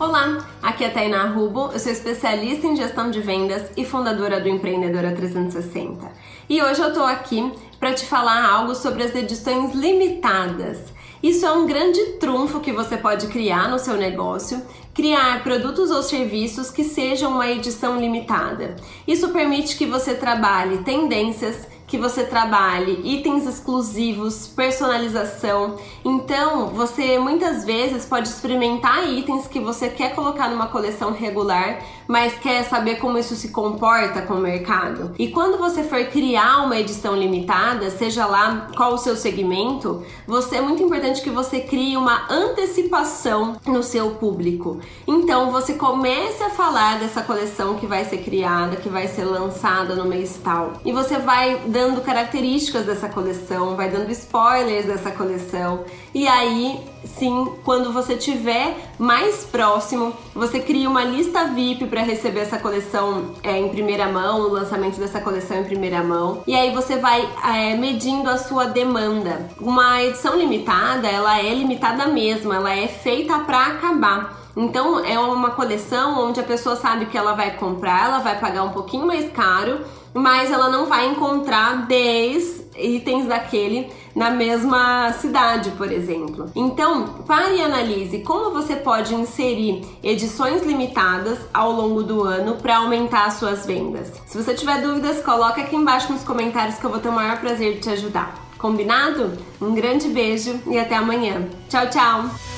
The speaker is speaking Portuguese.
Olá, aqui é a Tainá Rubo, eu sou especialista em gestão de vendas e fundadora do Empreendedora 360. E hoje eu tô aqui para te falar algo sobre as edições limitadas. Isso é um grande trunfo que você pode criar no seu negócio, criar produtos ou serviços que sejam uma edição limitada. Isso permite que você trabalhe tendências, que você trabalhe itens exclusivos, personalização. Então, você muitas vezes pode experimentar itens que você quer colocar numa coleção regular, mas quer saber como isso se comporta com o mercado. E quando você for criar uma edição limitada, seja lá qual o seu segmento, você é muito importante que você crie uma antecipação no seu público. Então, você comece a falar dessa coleção que vai ser criada, que vai ser lançada no mês tal. E você vai dando características dessa coleção, vai dando spoilers dessa coleção. E aí, sim, quando você tiver mais próximo, você cria uma lista VIP para receber essa coleção é, em primeira mão, o lançamento dessa coleção em primeira mão. E aí você vai é, medindo a sua demanda. Uma edição limitada, ela é limitada mesmo, ela é feita para acabar. Então é uma coleção onde a pessoa sabe que ela vai comprar, ela vai pagar um pouquinho mais caro, mas ela não vai encontrar 10 itens daquele na mesma cidade, por exemplo. Então, pare e analise como você pode inserir edições limitadas ao longo do ano para aumentar suas vendas. Se você tiver dúvidas, coloca aqui embaixo nos comentários que eu vou ter o maior prazer de te ajudar. Combinado? Um grande beijo e até amanhã. Tchau, tchau!